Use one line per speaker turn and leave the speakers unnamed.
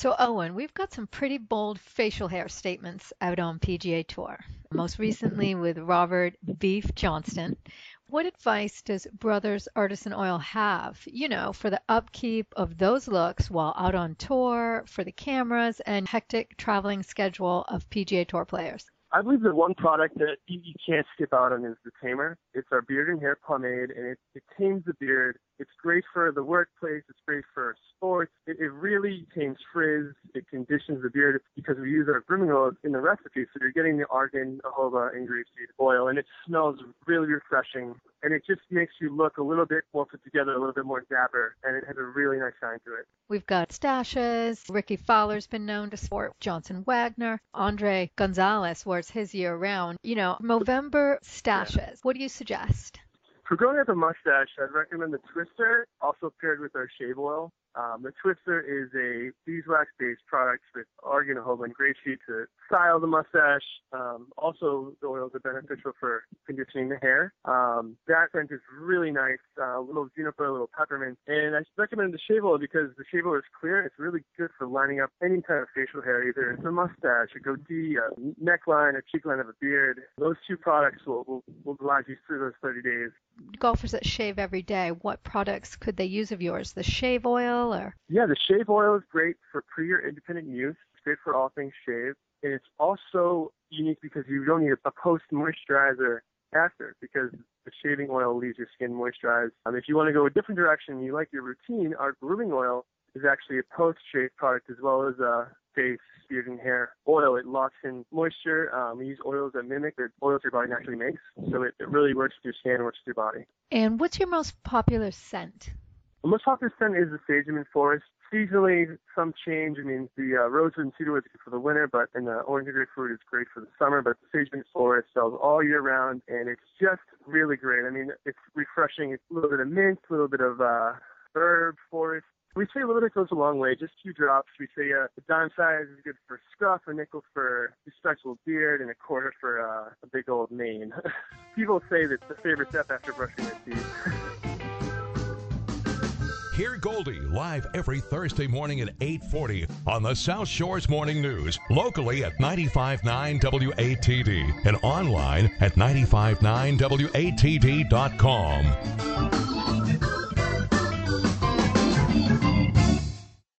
So, Owen, we've got some pretty bold facial hair statements out on PGA Tour. Most recently with Robert Beef Johnston. What advice does Brothers Artisan Oil have, you know, for the upkeep of those looks while out on tour, for the cameras and hectic traveling schedule of PGA Tour players?
I believe the one product that you, can't skip out on is the tamer. It's our beard and hair pomade, and it, it tames the beard. It's great for the workplace. It's great for sports. It, it really tames frizz. It conditions the beard because we use our grooming oil in the recipe. So you're getting the argan, jojoba, and grapeseed oil, and it smells really refreshing. And it just makes you look a little bit more put together, a little bit more dapper, and it has a really nice shine to it.
We've got stashes. Rickie Fowler's been known to sport Johnson Wagner. Andre Gonzales wears his year round. You know, Movember stashes. Yeah. What do you suggest?
For growing up a mustache, I'd recommend the Twister, also paired with our shave oil. Um, the Twister is a beeswax-based product with argan, and grapeseed to style the mustache. Um, also, the oils are beneficial for conditioning the hair. Um, that scent is really nice, uh, a little juniper, a little peppermint. And I recommend the shave oil because the shave oil is clear. It's really good for lining up any kind of facial hair, either it's a mustache, a goatee, a neckline, a cheekline of a beard. Those two products will, will, will glide you through those 30 days.
Golfers that shave every day, what products could they use of yours? The shave oil? or?
Yeah, the shave oil is great for pre or independent use. It's great for all things shave. And it's also unique because you don't need a post moisturizer after because the shaving oil leaves your skin moisturized. Um, if you want to go a different direction, you like your routine, our grooming oil is actually a post shave product as well as a face, beard, and hair oil. It locks in moisture. Um, we use oils that mimic the oils your body naturally makes. So it, it really works with your skin, works with your body.
And what's your most popular scent?
The most popular scent is the sage and forest. Seasonally, some change. I mean, the uh, rosewood and cedarwood is good for the winter, but and the orange and grapefruit is great for the summer. But the sage and forest sells all year round, and it's just really great. I mean, it's refreshing. It's a little bit of mint, a little bit of uh, herb, forest. We say a little bit goes a long way, just two drops. We say uh, a dime size is good for scruff, a nickel for respectable beard, and a quarter for uh, a big old mane. People say that the favorite step after brushing their teeth.
Hear Goldie live every Thursday morning at 8:40 on the South Shores Morning News, locally at 95.9 WATD and online at 95.9WATD.com.